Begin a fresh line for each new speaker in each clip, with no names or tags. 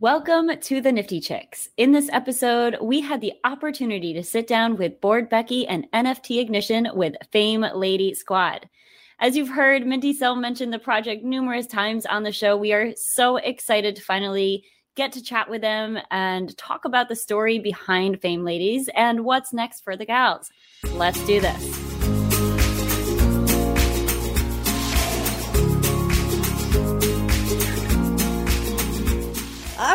Welcome to the Nifty Chicks. In this episode, we had the opportunity to sit down with Bored Becky and NFT Ignition with Fame Lady Squad. As you've heard, Minty Cell mention the project numerous times on the show. We are so excited to finally get to chat with them and talk about the story behind Fame Ladies and what's next for the gals. Let's do this.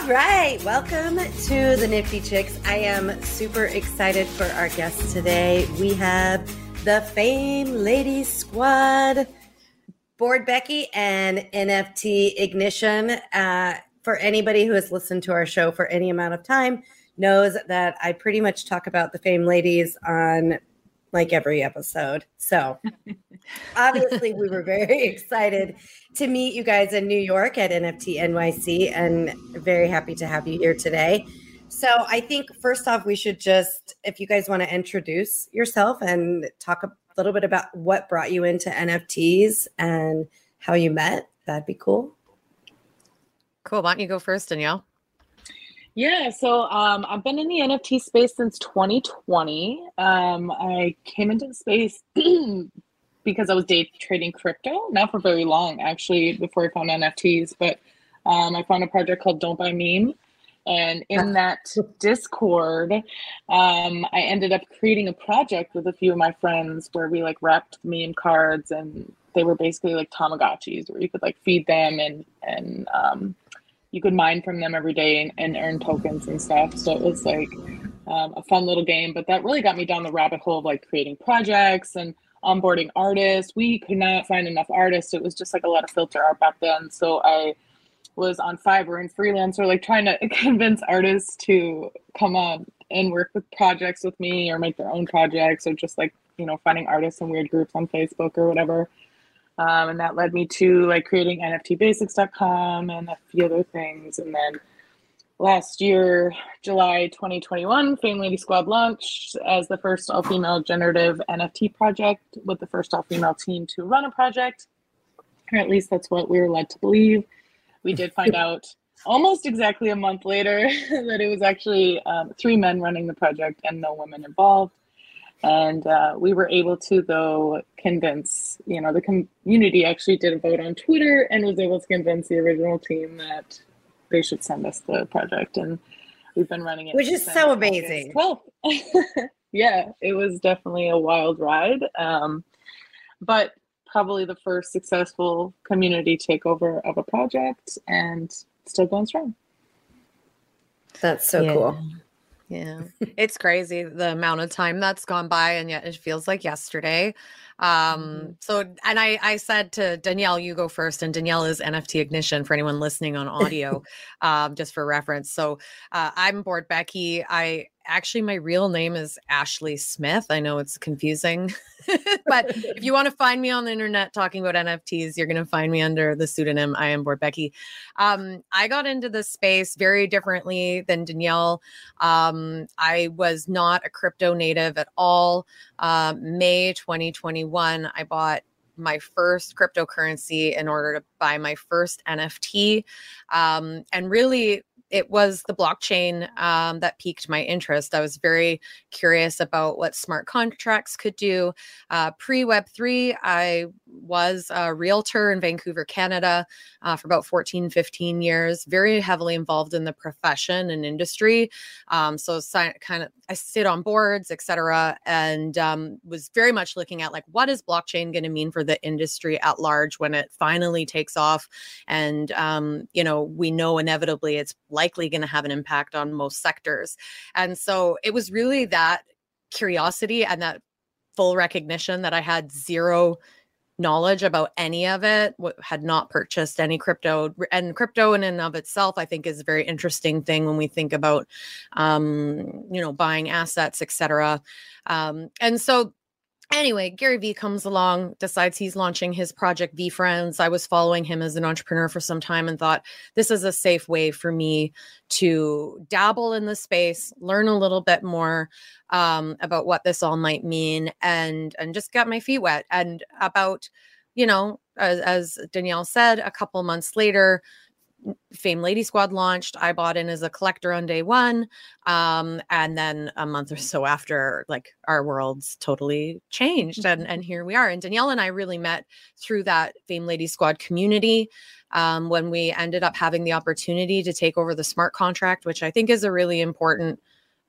All right, welcome to the Nifty Chicks. I am super excited for our guests today. We have the Fame Ladies Squad, Bored Becky, and NFT Ignition. Uh, for anybody who has listened to our show for any amount of time, knows that I pretty much talk about the Fame Ladies on like every episode. So obviously, we were very excited to meet you guys in New York at NFT NYC and very happy to have you here today. So I think first off, we should just, if you guys want to introduce yourself and talk a little bit about what brought you into NFTs and how you met, that'd be cool.
Cool. Why don't you go first, Danielle?
Yeah, so um, I've been in the NFT space since 2020. Um, I came into the space because I was day trading crypto, not for very long actually, before I found NFTs. But um, I found a project called Don't Buy Meme, and in that Discord, um, I ended up creating a project with a few of my friends where we like wrapped meme cards, and they were basically like Tamagotchis, where you could like feed them and and um, you could mine from them every day and, and earn tokens and stuff. So it was like um, a fun little game. But that really got me down the rabbit hole of like creating projects and onboarding artists. We could not find enough artists. It was just like a lot of filter art back then. So I was on Fiverr and freelancer, like trying to convince artists to come on and work with projects with me or make their own projects or just like, you know, finding artists in weird groups on Facebook or whatever. Um, and that led me to like creating NFTbasics.com and a few other things. And then last year, July 2021, Fame Lady Squad launched as the first all female generative NFT project with the first all female team to run a project. Or at least that's what we were led to believe. We did find out almost exactly a month later that it was actually um, three men running the project and no women involved and uh, we were able to though convince you know the community actually did a vote on twitter and was able to convince the original team that they should send us the project. And we've been running it
which is so amazing.
well yeah it was definitely a wild ride. Um, but probably the first successful community takeover of a project and still going strong.
That's so yeah. cool
yeah. it's crazy the amount of time that's gone by and yet it feels like yesterday. Um mm-hmm. so and I I said to Danielle you go first and Danielle is NFT ignition for anyone listening on audio um just for reference. So uh, I'm bored Becky. I actually my real name is Ashley Smith. I know it's confusing, but if you want to find me on the internet talking about NFTs, you're going to find me under the pseudonym I am Bored Becky. Um, I got into this space very differently than Danielle. Um, I was not a crypto native at all. Uh, May 2021, I bought my first cryptocurrency in order to buy my first NFT. Um, and really, it was the blockchain um, that piqued my interest. I was very curious about what smart contracts could do. Uh, Pre Web3, I was a realtor in Vancouver, Canada uh, for about 14, 15 years, very heavily involved in the profession and industry. Um, so, kind of, I sit on boards, etc., and um, was very much looking at like, what is blockchain going to mean for the industry at large when it finally takes off? And, um, you know, we know inevitably it's likely going to have an impact on most sectors. And so it was really that curiosity and that full recognition that I had zero knowledge about any of it had not purchased any crypto and crypto in and of itself i think is a very interesting thing when we think about um you know buying assets etc um and so anyway, Gary Vee comes along, decides he's launching his project VeeFriends. I was following him as an entrepreneur for some time and thought this is a safe way for me to dabble in the space, learn a little bit more um, about what this all might mean, and and just get my feet wet. And about, you know, as, as Danielle said, a couple months later, Fame Lady Squad launched, I bought in as a collector on day one. Um, and then a month or so after, like our worlds totally changed. And, and here we are. And Danielle and I really met through that Fame Lady Squad community um, when we ended up having the opportunity to take over the smart contract, which I think is a really important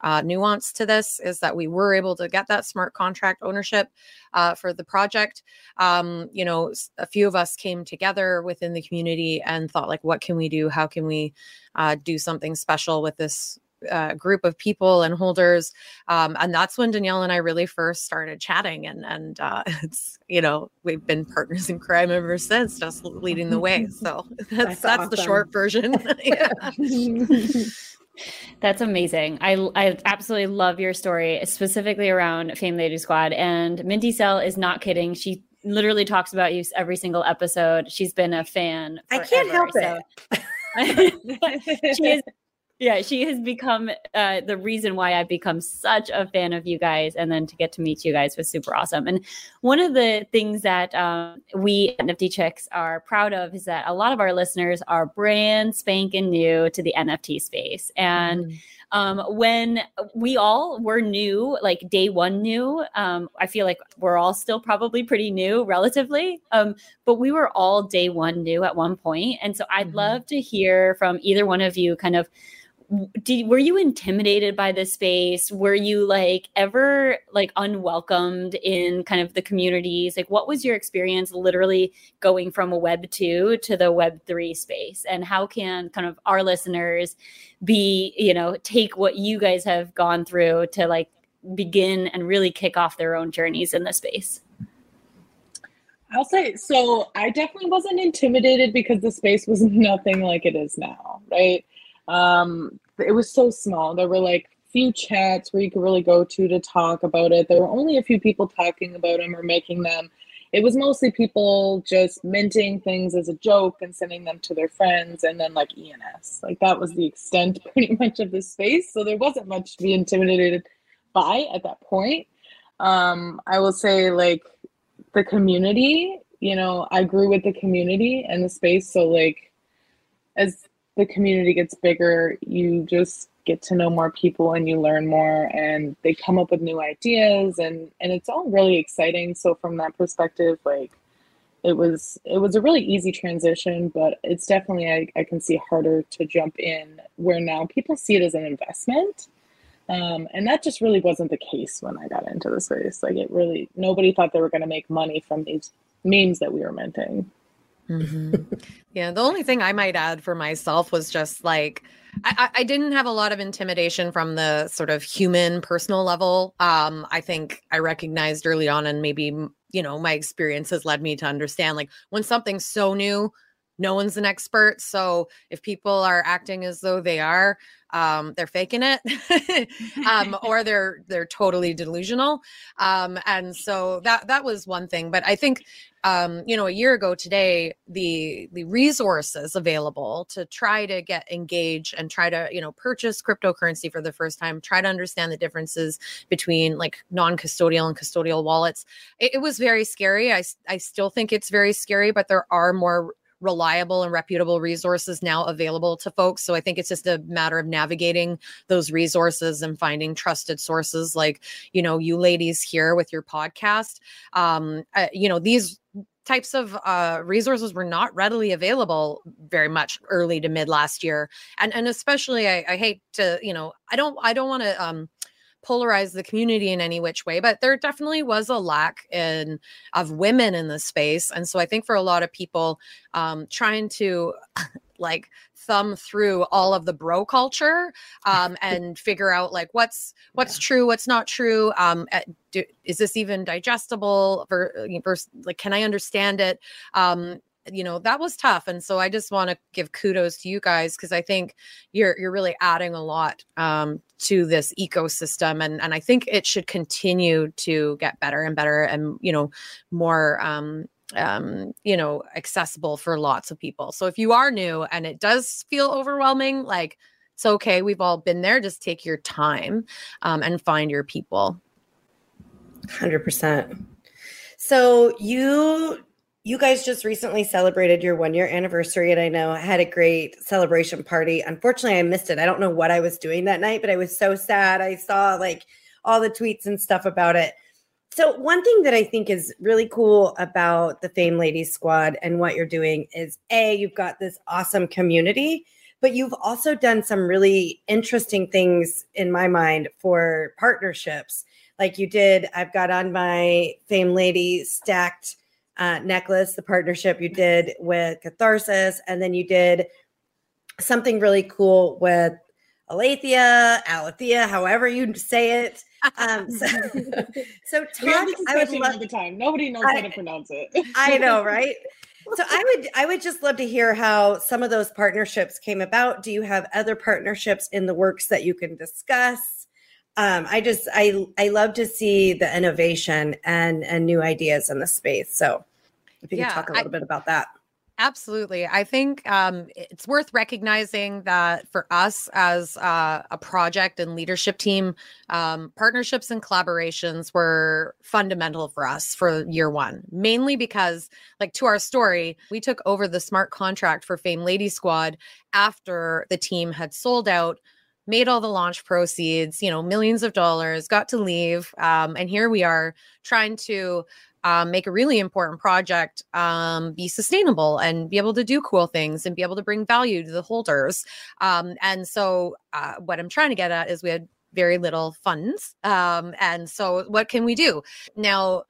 uh, nuance to this is that we were able to get that smart contract ownership uh, for the project. Um, you know, a few of us came together within the community and thought, like, what can we do? How can we uh, do something special with this uh, group of people and holders um, and that's when danielle and i really first started chatting and and uh, it's you know we've been partners in crime ever since just leading the way so that's that's, that's awesome. the short version
That's amazing. I, I absolutely love your story, specifically around Fame Lady Squad. And Minty Cell is not kidding. She literally talks about you every single episode. She's been a fan.
Forever, I can't help so.
it. she is yeah, she has become uh, the reason why I've become such a fan of you guys. And then to get to meet you guys was super awesome. And one of the things that um, we at NFT Chicks are proud of is that a lot of our listeners are brand spanking new to the NFT space. And mm. Um, when we all were new, like day one new, um, I feel like we're all still probably pretty new relatively, um, but we were all day one new at one point. And so I'd mm-hmm. love to hear from either one of you kind of did were you intimidated by this space were you like ever like unwelcomed in kind of the communities like what was your experience literally going from a web 2 to the web 3 space and how can kind of our listeners be you know take what you guys have gone through to like begin and really kick off their own journeys in the space
I'll say so. I definitely wasn't intimidated because the space was nothing like it is now, right? Um, it was so small. There were like few chats where you could really go to to talk about it. There were only a few people talking about them or making them. It was mostly people just minting things as a joke and sending them to their friends and then like ENS. Like that was the extent pretty much of the space. So there wasn't much to be intimidated by at that point. Um, I will say like the community, you know, I grew with the community and the space. So like as the community gets bigger, you just get to know more people and you learn more and they come up with new ideas and and it's all really exciting. So from that perspective, like it was it was a really easy transition, but it's definitely I, I can see harder to jump in where now people see it as an investment. Um, and that just really wasn't the case when I got into the space. Like it really nobody thought they were gonna make money from these memes that we were minting.
Mm-hmm. yeah, the only thing I might add for myself was just like I, I, didn't have a lot of intimidation from the sort of human personal level. Um, I think I recognized early on, and maybe you know my experiences led me to understand like when something's so new, no one's an expert. So if people are acting as though they are, um, they're faking it, um, or they're they're totally delusional. Um, and so that that was one thing. But I think um, you know, a year ago today, the the resources available to try to get engaged and try to, you know, purchase cryptocurrency for the first time, try to understand the differences between like non-custodial and custodial wallets. It, it was very scary. I I still think it's very scary, but there are more reliable and reputable resources now available to folks. So I think it's just a matter of navigating those resources and finding trusted sources like, you know, you ladies here with your podcast. Um, uh, you know, these types of uh, resources were not readily available very much early to mid last year and and especially I, I hate to you know i don't i don't want to um polarize the community in any which way but there definitely was a lack in of women in the space and so i think for a lot of people um, trying to like thumb through all of the bro culture um, and figure out like what's what's yeah. true what's not true um, eh, do, is this even digestible versus like can i understand it um, you know that was tough and so i just want to give kudos to you guys because i think you're you're really adding a lot um, to this ecosystem and and i think it should continue to get better and better and you know more um, um, you know accessible for lots of people. So if you are new and it does feel overwhelming like it's okay. We've all been there. Just take your time um, and find your people.
100% so you you guys just recently celebrated your one year anniversary, and I know I had a great celebration party. Unfortunately, I missed it. I don't know what I was doing that night, but I was so sad. I saw like all the tweets and stuff about it. So, one thing that I think is really cool about the Fame Ladies Squad and what you're doing is A, you've got this awesome community, but you've also done some really interesting things in my mind for partnerships. Like you did, I've got on my Fame Lady stacked uh, necklace, the partnership you did with Catharsis, and then you did something really cool with Alethea, Alethea, however you say it. Um, so, so talk.
I would love the time. Nobody knows I, how to pronounce it.
I know, right? So I would, I would just love to hear how some of those partnerships came about. Do you have other partnerships in the works that you can discuss? Um, I just I I love to see the innovation and and new ideas in the space. So if you yeah, could talk a little I, bit about that.
Absolutely. I think um, it's worth recognizing that for us as uh, a project and leadership team, um, partnerships and collaborations were fundamental for us for year one, mainly because, like, to our story, we took over the smart contract for Fame Lady Squad after the team had sold out made all the launch proceeds, you know, millions of dollars, got to leave. Um, and here we are trying to um, make a really important project um, be sustainable and be able to do cool things and be able to bring value to the holders. Um, and so, uh, what I'm trying to get at is we had very little funds. Um, and so, what can we do? Now,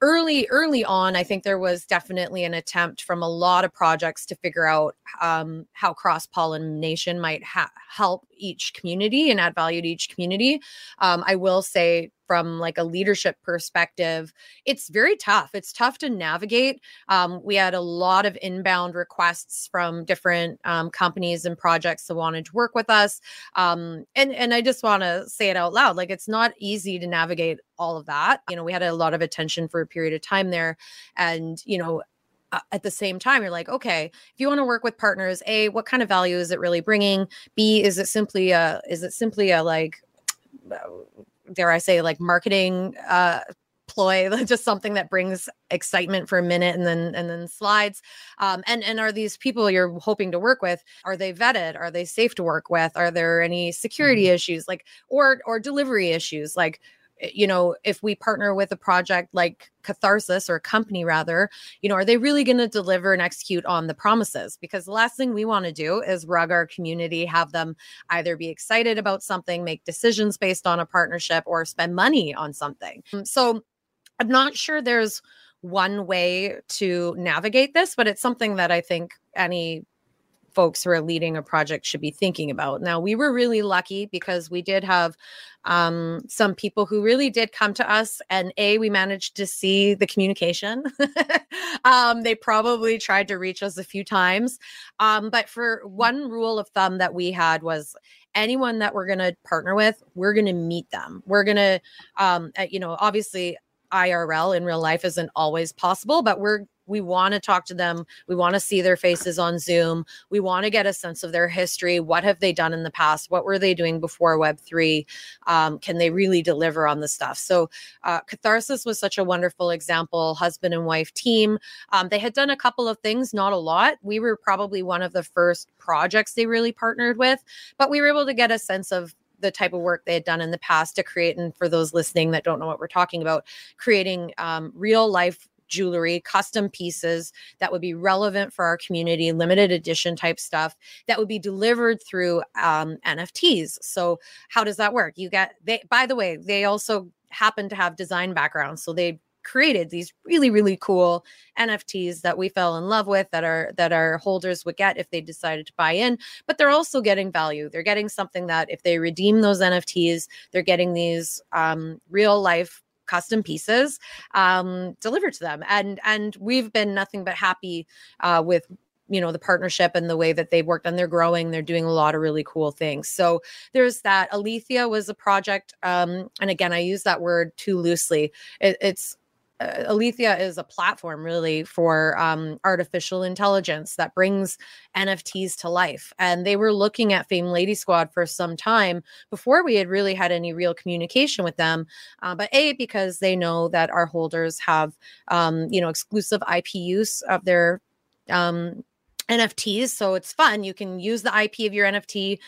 early early on i think there was definitely an attempt from a lot of projects to figure out um, how cross pollination might ha- help each community and add value to each community. Um, i will say from like a leadership perspective it's very tough. It's tough to navigate. Um, we had a lot of inbound requests from different um, companies and projects that wanted to work with us. Um, and and i just want to say it out loud like it's not easy to navigate all of that. You know we had a lot of attention for a period of time there. And you know at the same time you're like okay if you want to work with partners a what kind of value is it really bringing? B is it simply a is it simply a like dare I say, like marketing uh, ploy, just something that brings excitement for a minute and then and then slides. Um, and and are these people you're hoping to work with? Are they vetted? Are they safe to work with? Are there any security mm-hmm. issues, like or or delivery issues, like? Eh, you know, if we partner with a project like Catharsis or a company rather, you know, are they really going to deliver and execute on the promises? Because the last thing we want to do is rug our community, have them either be excited about something, make decisions based on a partnership, or spend money on something. Mm, so I'm not sure there's one way to navigate this, but it's something that I think any folks who are leading a project should be thinking about. Now, we were really lucky because we did have um, some people who really did come to us, and A, we managed to see the communication. um, they probably tried to reach us a few times. Um, but for one rule of thumb that we had was anyone that we're going to partner with, we're going to meet them. We're going to, um, you know, obviously, IRL in real life isn't always possible, but we're we want to talk to them. We want to see their faces on Zoom. We want to get a sense of their history. What have they done in the past? What were they doing before Web3? Um, can they really deliver on the stuff? So, uh, Catharsis was such a wonderful example, husband and wife team. Um, they had done a couple of things, not a lot. We were probably one of the first projects they really partnered with, but we were able to get a sense of the type of work they had done in the past to create and for those listening that don't know what we're talking about creating um, real life jewelry, custom pieces that would be relevant for our community, limited edition type stuff that would be delivered through um, NFTs. So, how does that work? You get they. By the way, they also happen to have design backgrounds, so they created these really really cool NFTs that we fell in love with that are that our holders would get if they decided to buy in but they're also getting value they're getting something that if they redeem those NFTs they're getting these um, real life custom pieces um, delivered to them. And and we've been nothing but happy uh, with you know the partnership and the way that they've worked and they're growing. They're doing a lot of really cool things. So there's that. Alethea was a project um and again i use that word too loosely. It, it's uh, is a platform really for um, artificial intelligence that brings NFTs to life. And they were looking at Fame Lady Squad for some time before we had really had any real communication with them. Uh, but A, because they know that our holders have, um, you know, exclusive IP use of their um, NFTs. So it's fun. You can use the IP of your NFT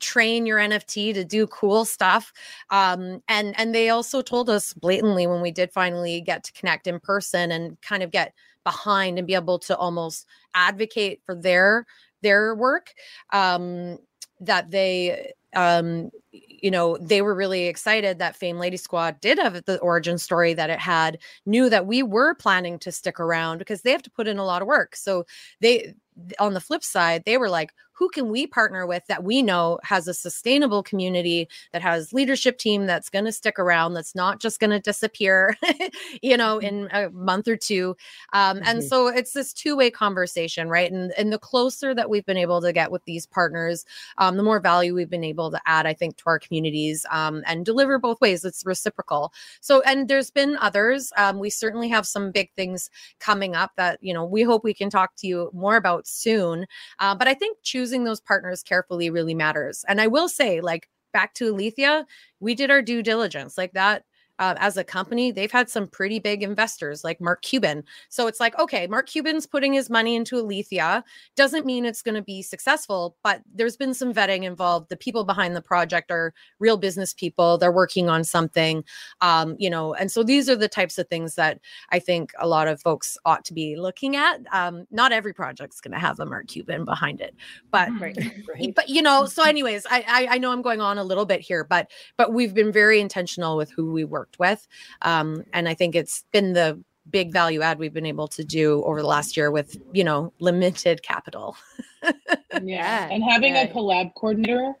train your nft to do cool stuff um, and and they also told us blatantly when we did finally get to connect in person and kind of get behind and be able to almost advocate for their their work um, that they um, you know they were really excited that fame lady squad did have the origin story that it had knew that we were planning to stick around because they have to put in a lot of work so they on the flip side they were like who can we partner with that we know has a sustainable community that has leadership team that's going to stick around that's not just going to disappear you know mm-hmm. in a month or two um, mm-hmm. and so it's this two-way conversation right and and the closer that we've been able to get with these partners um, the more value we've been able to add i think our communities um, and deliver both ways it's reciprocal so and there's been others um, we certainly have some big things coming up that you know we hope we can talk to you more about soon uh, but i think choosing those partners carefully really matters. And I will say, like, back to Alethea, we did our due diligence. Like that uh, as a company, they've had some pretty big investors like Mark Cuban. So it's like, okay, Mark Cuban's putting his money into Alethea. Doesn't mean it's going to be successful, but there's been some vetting involved. The people behind the project are real business people. They're working on something, um, you know, and so these are the types of things that I think a lot of folks ought to be looking at. Um, not every project's going to have a Mark Cuban behind it, but right, right. but you know. So, anyways, I, I I know I'm going on a little bit here, but but we've been very intentional with who we work worked with. Um, and I think it's been the big value add we've been able to do over the last year with, you know, limited capital.
yeah. And having yeah. a collab coordinator,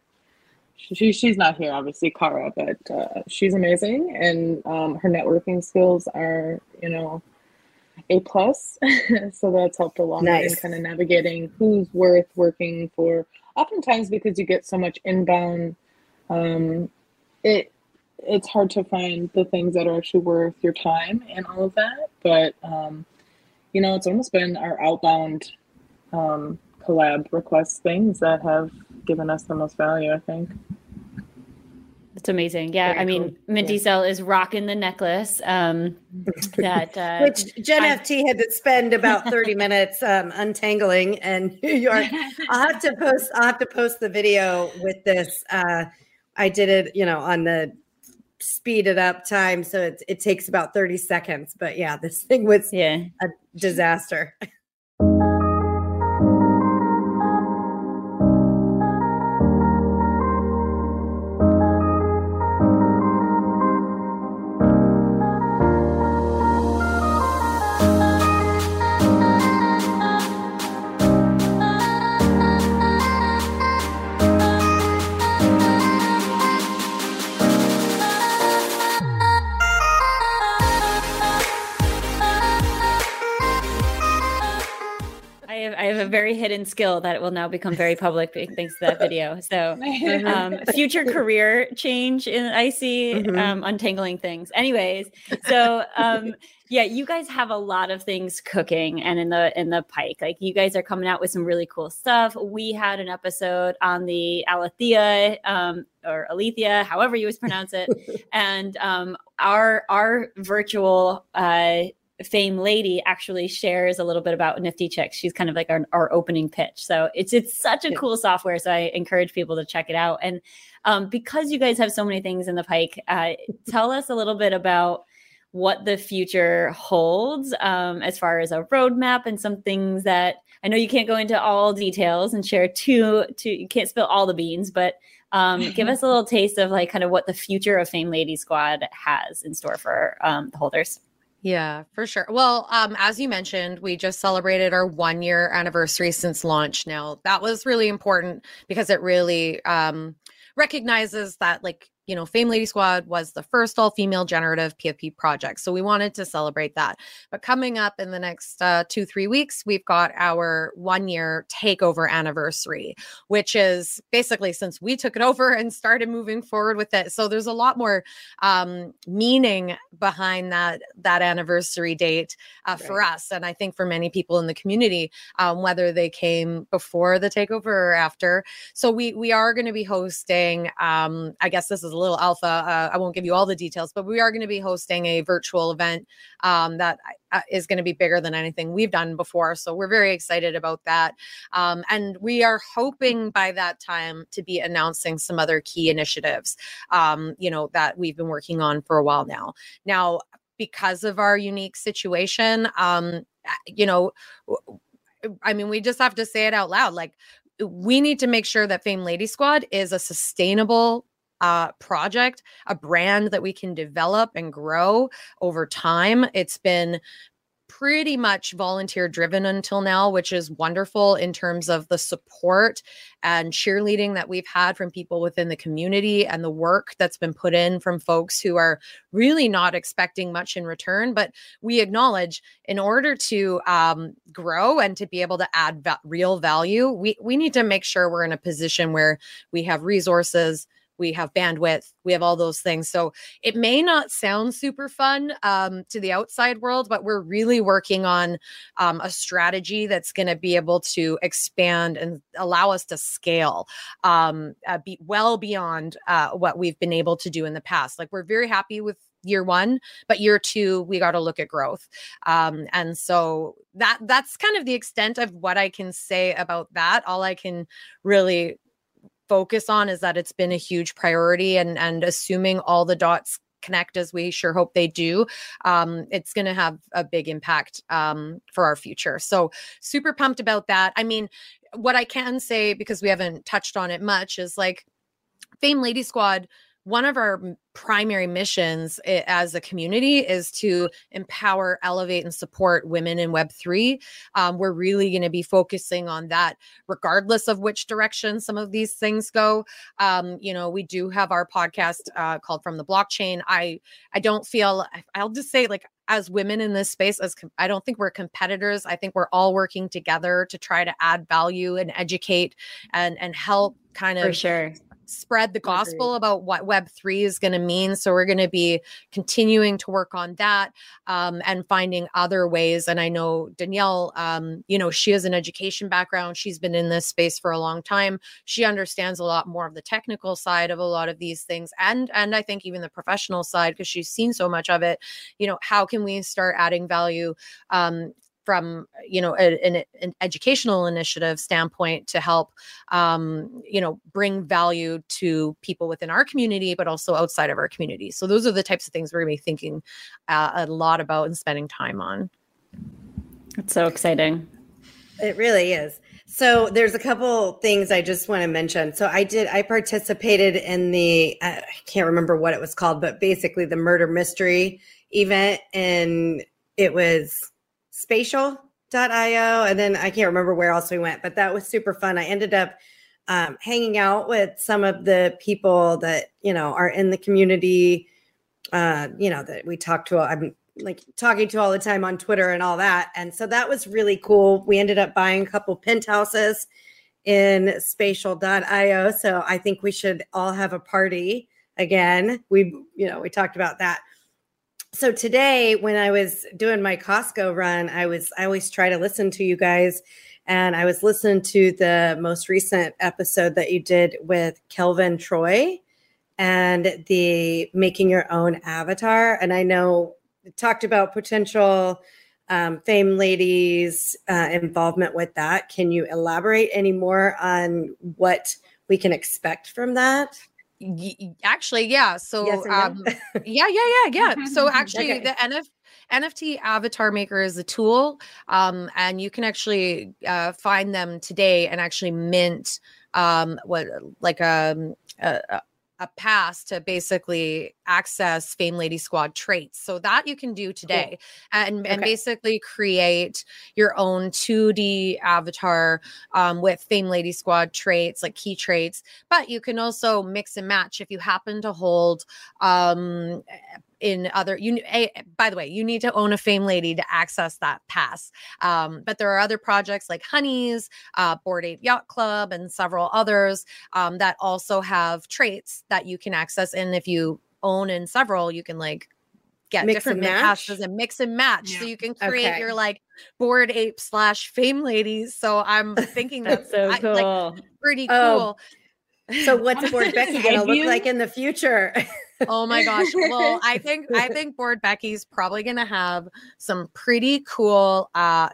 she, she's not here, obviously, Kara, but uh, she's amazing. And um, her networking skills are, you know, a plus. so that's helped a lot nice. in kind of navigating who's worth working for. Oftentimes, because you get so much inbound, um, it it's hard to find the things that are actually worth your time and all of that. But um, you know, it's almost been our outbound um, collab request things that have given us the most value. I think.
It's amazing. Yeah. Very I mean, cool. Minty yeah. Cell is rocking the necklace. Um, that uh,
which Jen I, FT had to spend about 30 minutes um, untangling and New York. I'll have to post, I'll have to post the video with this. Uh, I did it, you know, on the speed it up time so it, it takes about 30 seconds but yeah this thing was yeah. a disaster
hidden skill that will now become very public thanks to that video. So, um, future career change in I see mm-hmm. um, untangling things. Anyways, so um, yeah, you guys have a lot of things cooking and in the in the pike. Like you guys are coming out with some really cool stuff. We had an episode on the Alethea um, or Alethea, however you pronounce it, and um, our our virtual. Uh, fame lady actually shares a little bit about nifty chicks. She's kind of like our, our opening pitch. So it's it's such a cool software. So i encourage people to check it out. And um, because you guys have so many things in the pike uh, tell us a little bit about what the future holds um, as far as a roadmap and some things that i know you can't go into all details and share too too you can't spill all the beans but um, give us a little taste of like kind of what the future of fame lady squad has in store for um, the holders
yeah, for sure. Well, um, as you mentioned, we just celebrated our one year anniversary since launch. Now, that was really important because it really um, recognizes that, like, you know, Fame Lady Squad was the first all female generative PFP project. So we wanted to celebrate that. But coming up in the next uh, two, three weeks, we've got our one year takeover anniversary, which is basically since we took it over and started moving forward with it. So there's a lot more um, meaning behind that, that anniversary date uh, right. for us. And I think for many people in the community, um, whether they came before the takeover or after. So we, we are going to be hosting, um, I guess this is a little alpha. Uh, I won't give you all the details, but we are going to be hosting a virtual event um, that uh, going to be bigger than anything we've done before. So we're very excited about that. Um, and we are hoping by that time to be announcing some other key initiatives, um, you know, that we've been working on for a while now. Now, because of our unique situation, um, you know, I mean, we just have to say it out loud. Like, we need to make sure that Fame Lady Squad is a sustainable uh, project, a brand that we can develop and grow over time. It's been pretty much volunteer driven until now, which is wonderful in terms of the support and cheerleading that we've had from people within the community and the work that's been put in from folks who are really not expecting much in return. But we acknowledge in order to um, grow and to be able to add va- real value, we, we need to make sure we're in a position where we have resources we have bandwidth, we have all those things. So it may not sound super fun um, to the outside world, but we're really working on um, a strategy that's going to be able to expand and allow us to scale um, uh, be well beyond uh, what we've been able to do in the past. Like we're very happy with year one but year two we got to look at growth um, and so that that's kind of the extent of what i can say about that all i can really focus on is that it's been a huge priority and and assuming all the dots connect as we sure hope they do um, it's going to have a big impact um, for our future. So super pumped about that. I mean what i can say because we haven't touched on it much is like fame lady squad one of our primary missions as a community is to empower, elevate, and support women in Web3. Um, we're really going to be focusing on that, regardless of which direction some of these things go. Um, you know, we do have our podcast uh, called From the Blockchain. I I don't feel I'll just say like as women in this space as com- i don't think we're competitors i think we're all working together to try to add value and educate and and help kind of
For sure
spread the gospel Agreed. about what Web3 is going to mean. So we're going to be continuing to work on that um, and finding other ways. And I know Danielle, um, you know, she has an education background. She's been in this space for a long time. She understands a lot more of the technical side of a lot of these things. And, and I think even the professional side, because she's seen so much of it, you know, how can we start adding value um, from you know a, an, an, educational initiative standpoint to help um, you know bring value to people within our community but also outside of our community. So those are the types of things we're going to be thinking uh, a lot about and spending time on.
It's so exciting.
It really is. So there's a couple things I just want to mention. So I did I participated in the I can't remember what it was called, but basically the murder mystery event and it was spatial.io. And then I can't remember where else we went, but that was super fun. I ended up um, hanging out with some of the people that, you know, are in the community, uh, you know, that we talk to. I'm like talking to all the time on Twitter and all that. And so that was really cool. We ended up buying a couple penthouses in spatial.io. So I think we should all have a party again. We, you know, we talked about that so today when i was doing my costco run i was i always try to listen to you guys and i was listening to the most recent episode that you did with kelvin troy and the making your own avatar and i know talked about potential um, fame ladies uh, involvement with that. Can you elaborate any more on what we can expect from that
actually, yeah. So, yes um, no? yeah, yeah, yeah, yeah. So, actually, okay. the NF, NFT avatar maker is a tool, um, and you can actually uh, find them today and actually mint um, what like um, a, a a pass to basically access Fame Lady Squad traits. So that you can do today cool. and, and basically create your own 2D avatar um, with Fame Lady Squad traits, like key traits. But you can also mix and match if you happen to hold um, in other you a, by the way you need to own a fame lady to access that pass um, but there are other projects like honeys uh, bored ape yacht club and several others um, that also have traits that you can access and if you own in several you can like get mix different and passes and mix and match. Yeah. so you can create okay. your like bored ape slash fame ladies. So i'm thinking
that's so I, cool.
like, pretty oh, cool.
So what's bored becky gonna look like in the future?
Oh my gosh. Well, I think I think Bored Becky's probably gonna have some pretty cool uh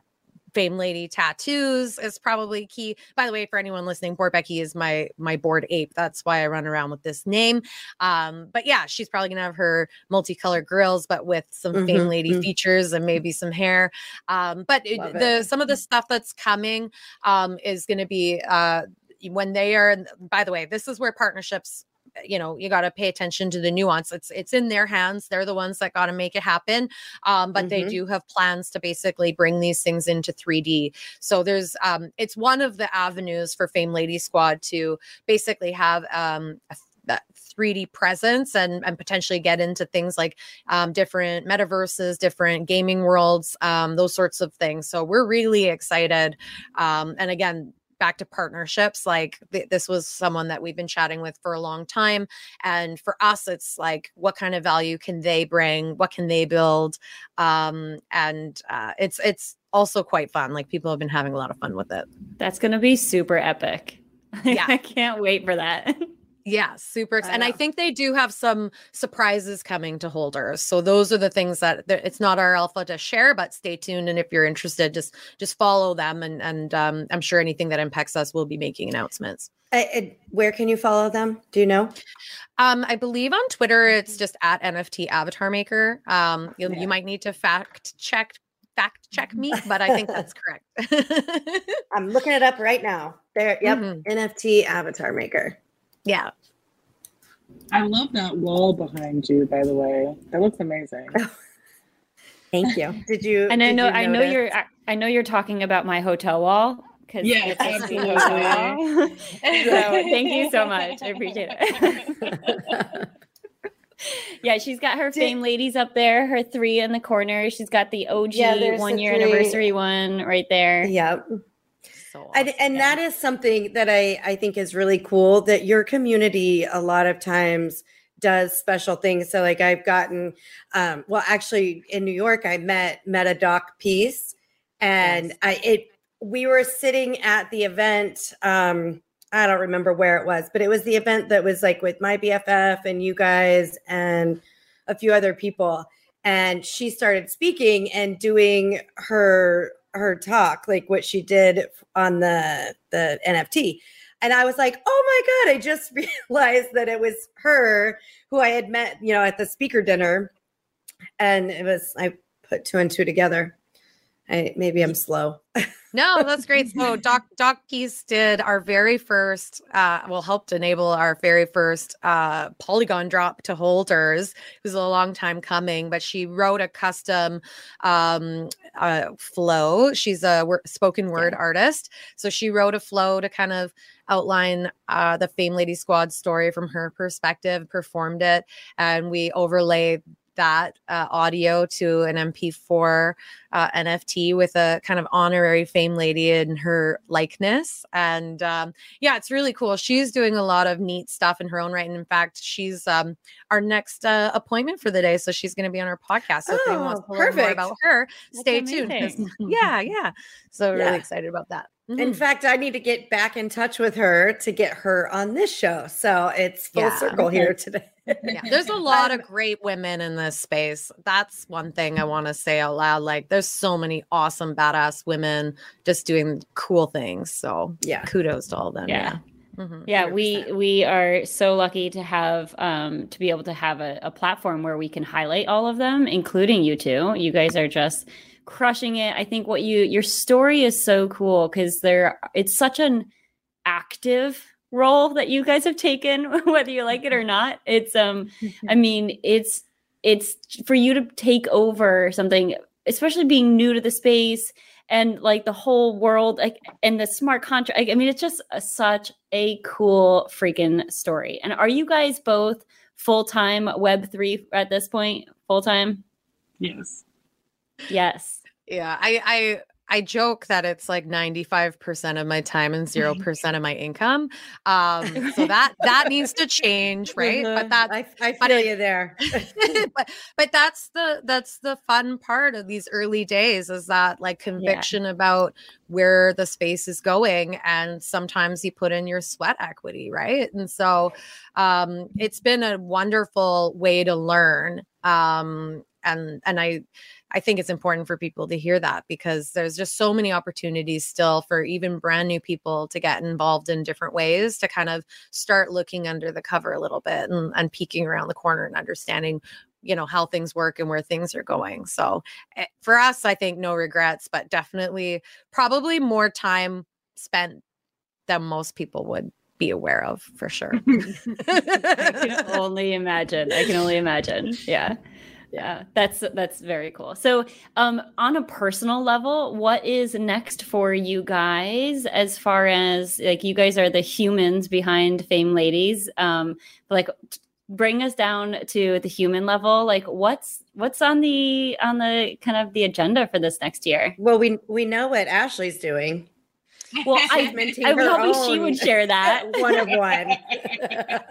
fame lady tattoos is probably key. By the way for anyone listening bored becky is my my bored ape. That's why i run around with this name. Um but yeah she's probably gonna have her multicolored grills but with some mm-hmm, fame lady mm-hmm. features and maybe some hair. Um but Love the it. some of the stuff that's coming um is gonna be uh when they are by the way this is where partnerships you know you got to pay attention to the nuance it's it's in their hands they're the ones that got to make it happen um, but mm-hmm. they do have plans to basically bring these things into 3d so there's um, it's one of the avenues for fame lady squad to basically have um, a that 3D presence and and potentially get into things like um, different metaverses, different gaming worlds, um, those sorts of things. So we're really excited. Um, and again, back to partnerships like th- this was someone that we've been chatting with for a long time and for us it's like what kind of value can they bring? What can they build? Um and uh, it's it's also quite fun like people have been having a lot of fun with it.
That's going to be super epic. Yeah. I can't wait for that
Yeah, super. Ex- and I think they do have some surprises coming to holders. So those are the things that it's not our alpha to share, but stay tuned. And if you're interested, just just follow them. And and um, I'm sure anything that impacts us will be making announcements.
I, where can you follow them? Do you know?
Um, I believe on Twitter it's just at NFT Avatar Maker. Um, you, yeah. you might need to fact check fact check me, but I think that's correct.
I'm looking it up right now. There, yep, mm-hmm. NFT Avatar Maker.
Yeah.
I love that wall behind you, by the way. That looks amazing.
Thank you. Did you?
And I know, I know you're, I know you're talking about my hotel wall because
yeah, absolutely.
so thank you so much. I appreciate it. yeah, she's got her fame ladies up there, her three in the corner. She's got the OG yeah, one year anniversary one right there.
Yep so and, and that is something that I, I think is really cool that your community a lot of times does special things. So like I've gotten um, well actually in New York I met Metadoc Peace and yes. I it we were sitting at the event um I don't remember where it was, but it was the event that was like with my BFF and you guys and a few other people. And she started speaking and doing her her talk, like what she did on the the NFT. And I was like, oh my God, I just realized that it was her who I had met, you know, at the speaker dinner. And it was, I put two and two together. I, maybe I'm slow.
no, that's great. So Doc Doc Keys did our very first, uh, well, helped enable our very first uh, Polygon drop to holders. It was a long time coming, but she wrote a custom um, uh, flow. She's a spoken word yeah. artist, so she wrote a flow to kind of outline uh, the Fame Lady Squad story from her perspective, performed it, and we overlaid that uh, audio to an MP4 uh, NFT with a kind of honorary fame lady in her likeness. And um, yeah, it's really cool. She's doing a lot of neat stuff in her own right. And in fact, she's um, our next uh, appointment for the day. So she's going to be on our podcast. So oh, if anyone wants to perfect. learn more about her, That's stay amazing. tuned. yeah, yeah. So really excited about that.
Mm-hmm. In fact, I need to get back in touch with her to get her on this show. So it's full yeah, circle here today.
yeah, there's a lot um, of great women in this space. That's one thing I want to say out loud. Like, there's so many awesome, badass women just doing cool things. So, yeah, kudos to all of them.
Yeah. yeah. Mm-hmm, yeah, we we are so lucky to have um to be able to have a, a platform where we can highlight all of them, including you two. You guys are just crushing it. I think what you your story is so cool because there it's such an active role that you guys have taken, whether you like it or not. It's um, I mean, it's it's for you to take over something, especially being new to the space and like the whole world, like and the smart contract. I mean, it's just a, such a cool freaking story. And are you guys both full time Web three at this point? Full time?
Yes.
Yes.
Yeah, I I I joke that it's like 95% of my time and 0% of my income. Um, so that that needs to change, right?
Mhm.
But that
I, I feel
it-
you there.
but but that's the that's the fun part of these early days is that like conviction about where the space is going and sometimes you put in your sweat equity right and so um it's been a wonderful way to learn um and and i i think it's important for people to hear that because there's just so many opportunities still for even brand new people to get involved in different ways to kind of start looking under the cover a little bit and, and peeking around the corner and understanding you know how things work and where things are going so eh, for us i think no regrets but definitely probably more time spent than most people would be aware of for sure
I can only imagine. I can only imagine. Yeah. Yeah, that's that's very cool. So, um, on a personal level, what is next for you guys? As far as like, you guys are the humans behind Fame Ladies. Um, like, bring us down to the human level. Like, what's what's on the on the kind of the agenda for this next year?
Well, we we know what Ashley's doing.
Well,
She's
I
minting
I was hoping she would share that.
one of one.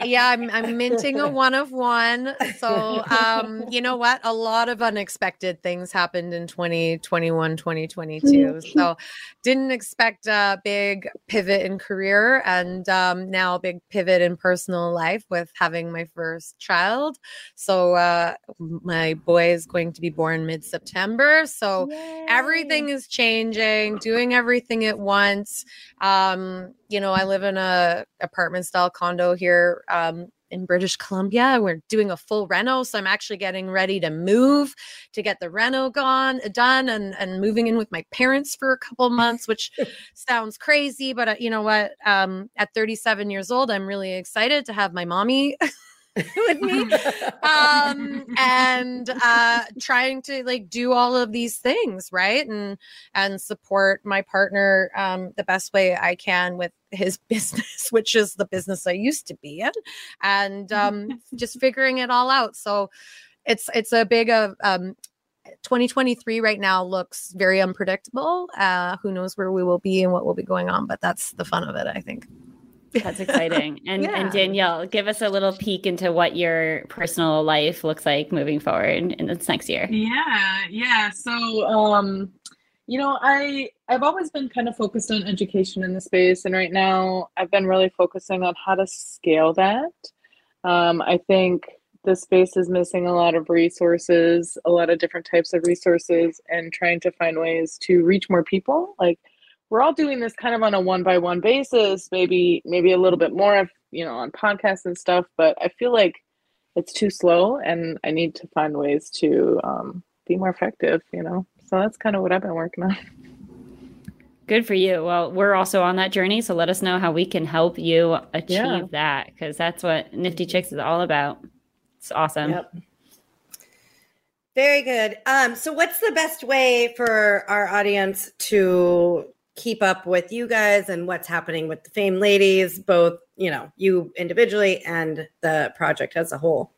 yeah I'm, I'm minting a one of one. So um you know what? A lot of unexpected things happened in 2021 2022 so didn't expect a big pivot in career and um now a big pivot in personal life with having my first child. So uh my boy is going to be born mid-september. So everything is changing doing everything at once um you know i live in a apartment style condo here um in british columbia. We're doing a full reno so i'm actually getting ready to move to get the reno gone done and and moving in with my parents for a couple months which sounds crazy but uh, you know what? Um at 37 years old i'm really excited to have my mommy with me. Um and uh trying to like do all of these things right? And and support my partner um the best way i can with his business which is the business i used to be in. And um just figuring it all out. So it's it's a big of um 2023 right now looks very unpredictable. Uh who knows where we will be and what will be going on but that's the fun of it i think
That's exciting. And
Yeah.
and Danielle, give us a little peek into what your personal life looks like moving forward in this next year.
Yeah, yeah. So, um, you know, I I've always been kind of focused on education in the space, and right now I've been really focusing on how to scale that. Um, I think the space is missing a lot of resources, a lot of different types of resources, and trying to find ways to reach more people. Like we're all doing this kind of on a one by one basis, maybe maybe a little bit more of you know on podcasts and stuff, but I feel like it's too slow, and I need to find ways to um, be more effective. You know, so that's kind of what I've been working on.
Good for you. Well, we're also on that journey, so let us know how we can help you achieve
Yeah.
that because that's what Nifty Chicks is all about. It's awesome.
Yep. Very good. Um, so what's the best way for our audience to keep up with you guys and what's happening with the Fame Ladies, both, you know, you individually and the project as a whole?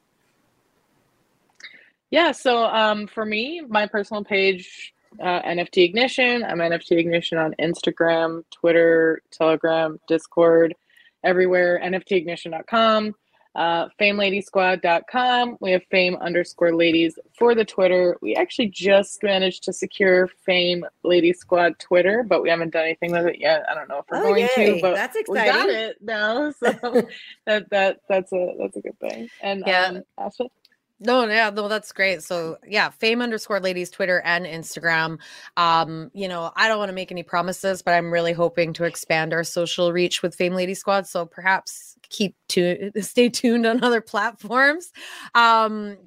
Yeah, so um, for me, my personal page, uh, NFT Ignition. I'm NFT Ignition on Instagram, Twitter, Telegram, Discord, everywhere. NFTignition.com, uh, FameLadySquad.com. We have Fame underscore Ladies for the Twitter. We actually just managed to secure Fame Lady Squad Twitter, but we haven't done anything with it yet. I don't know if we're
Oh,
going
yay.
to, but
That's exciting.
we got it now. So that that that's a that's a good thing. And
Yeah.
um, Ashley?
No, yeah, no, that's great. So yeah, fame underscore ladies, Twitter and Instagram. Um, you know, I don't want to make any promises, but I'm really hoping to expand our social reach with Fame Lady Squad. So perhaps keep to stay tuned on other platforms. Um,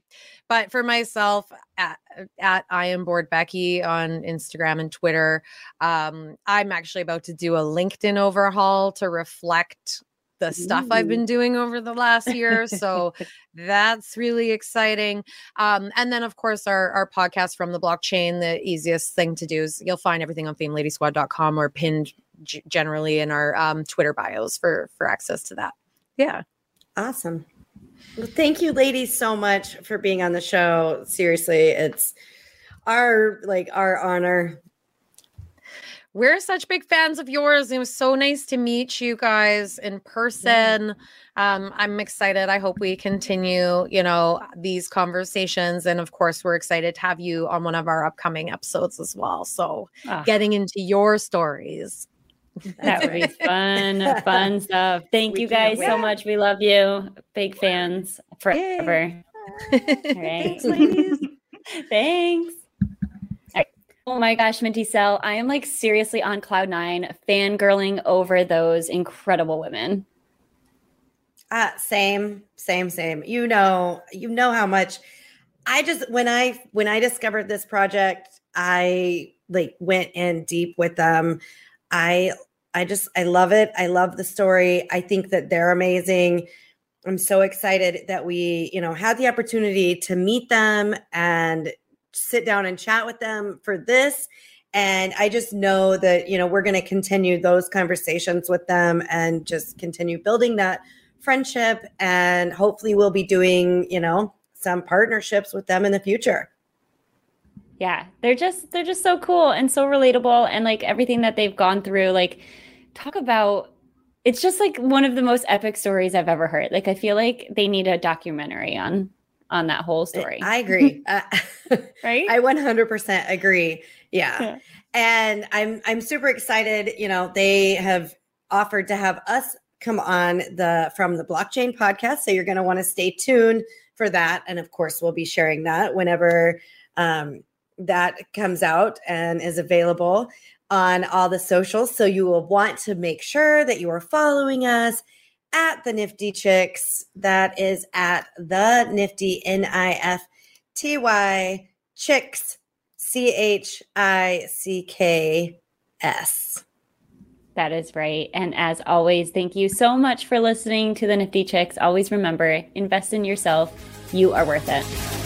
but for myself, at, at I am bored Becky on Instagram and Twitter. Um, I'm actually about to do a LinkedIn overhaul to reflect the stuff I've been doing over the last year. So that's really exciting. Um, and then, of course, our, our podcast from the blockchain, the easiest thing to do is you'll find everything on fameladysquad.com or pinned g- generally in our um, Twitter bios for, for access to that. Yeah.
Awesome. Well, thank you, ladies, so much for being on the show. Seriously, it's our like our honor
we're such big fans of yours. It was so nice to meet you guys in person. Um, I'm excited. I hope we continue, you know, these conversations. And of course, we're excited to have you on one of our upcoming episodes as well. So, ah. getting into your stories.
That would be fun, fun stuff. Thank we you guys so much. We love you. Big fans forever. All right. Thanks, ladies. Thanks. Oh my gosh, Mint-ECell, I am like seriously on cloud nine, fangirling over those incredible women.
Uh, same, same, same. You know, you know how much I just when I when I discovered this project, I like went in deep with them. I I just I love it. I love the story. I think that they're amazing. I'm so excited that we, you know, had the opportunity to meet them and sit down and chat with them for this. And I just know that, you know, we're going to continue those conversations with them and just continue building that friendship. And hopefully we'll be doing, you know, some partnerships with them in the future.
Yeah, they're just they're just so cool and so relatable and like everything that they've gone through like talk about it's just like one of the most epic stories I've ever heard. Like I feel like they need a documentary on on that whole story.
I agree. uh,
right?
I 100% agree. Yeah. yeah. And I'm I'm super excited, you know, they have offered to have us come on the from the blockchain podcast, so you're going to want to stay tuned for that and of course we'll be sharing that whenever um, that comes out and is available on all the socials. So you will want to make sure that you are following us at the Nifty Chicks. That is at the Nifty N I F T Y Chicks C H I C K S.
That is right. And as always, thank you so much for listening to the Nifty Chicks. Always remember invest in yourself. You are worth it.